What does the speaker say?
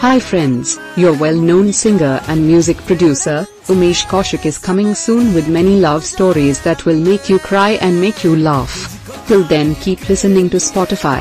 Hi friends, your well-known singer and music producer, Umesh Kaushik is coming soon with many love stories that will make you cry and make you laugh. Till then keep listening to Spotify.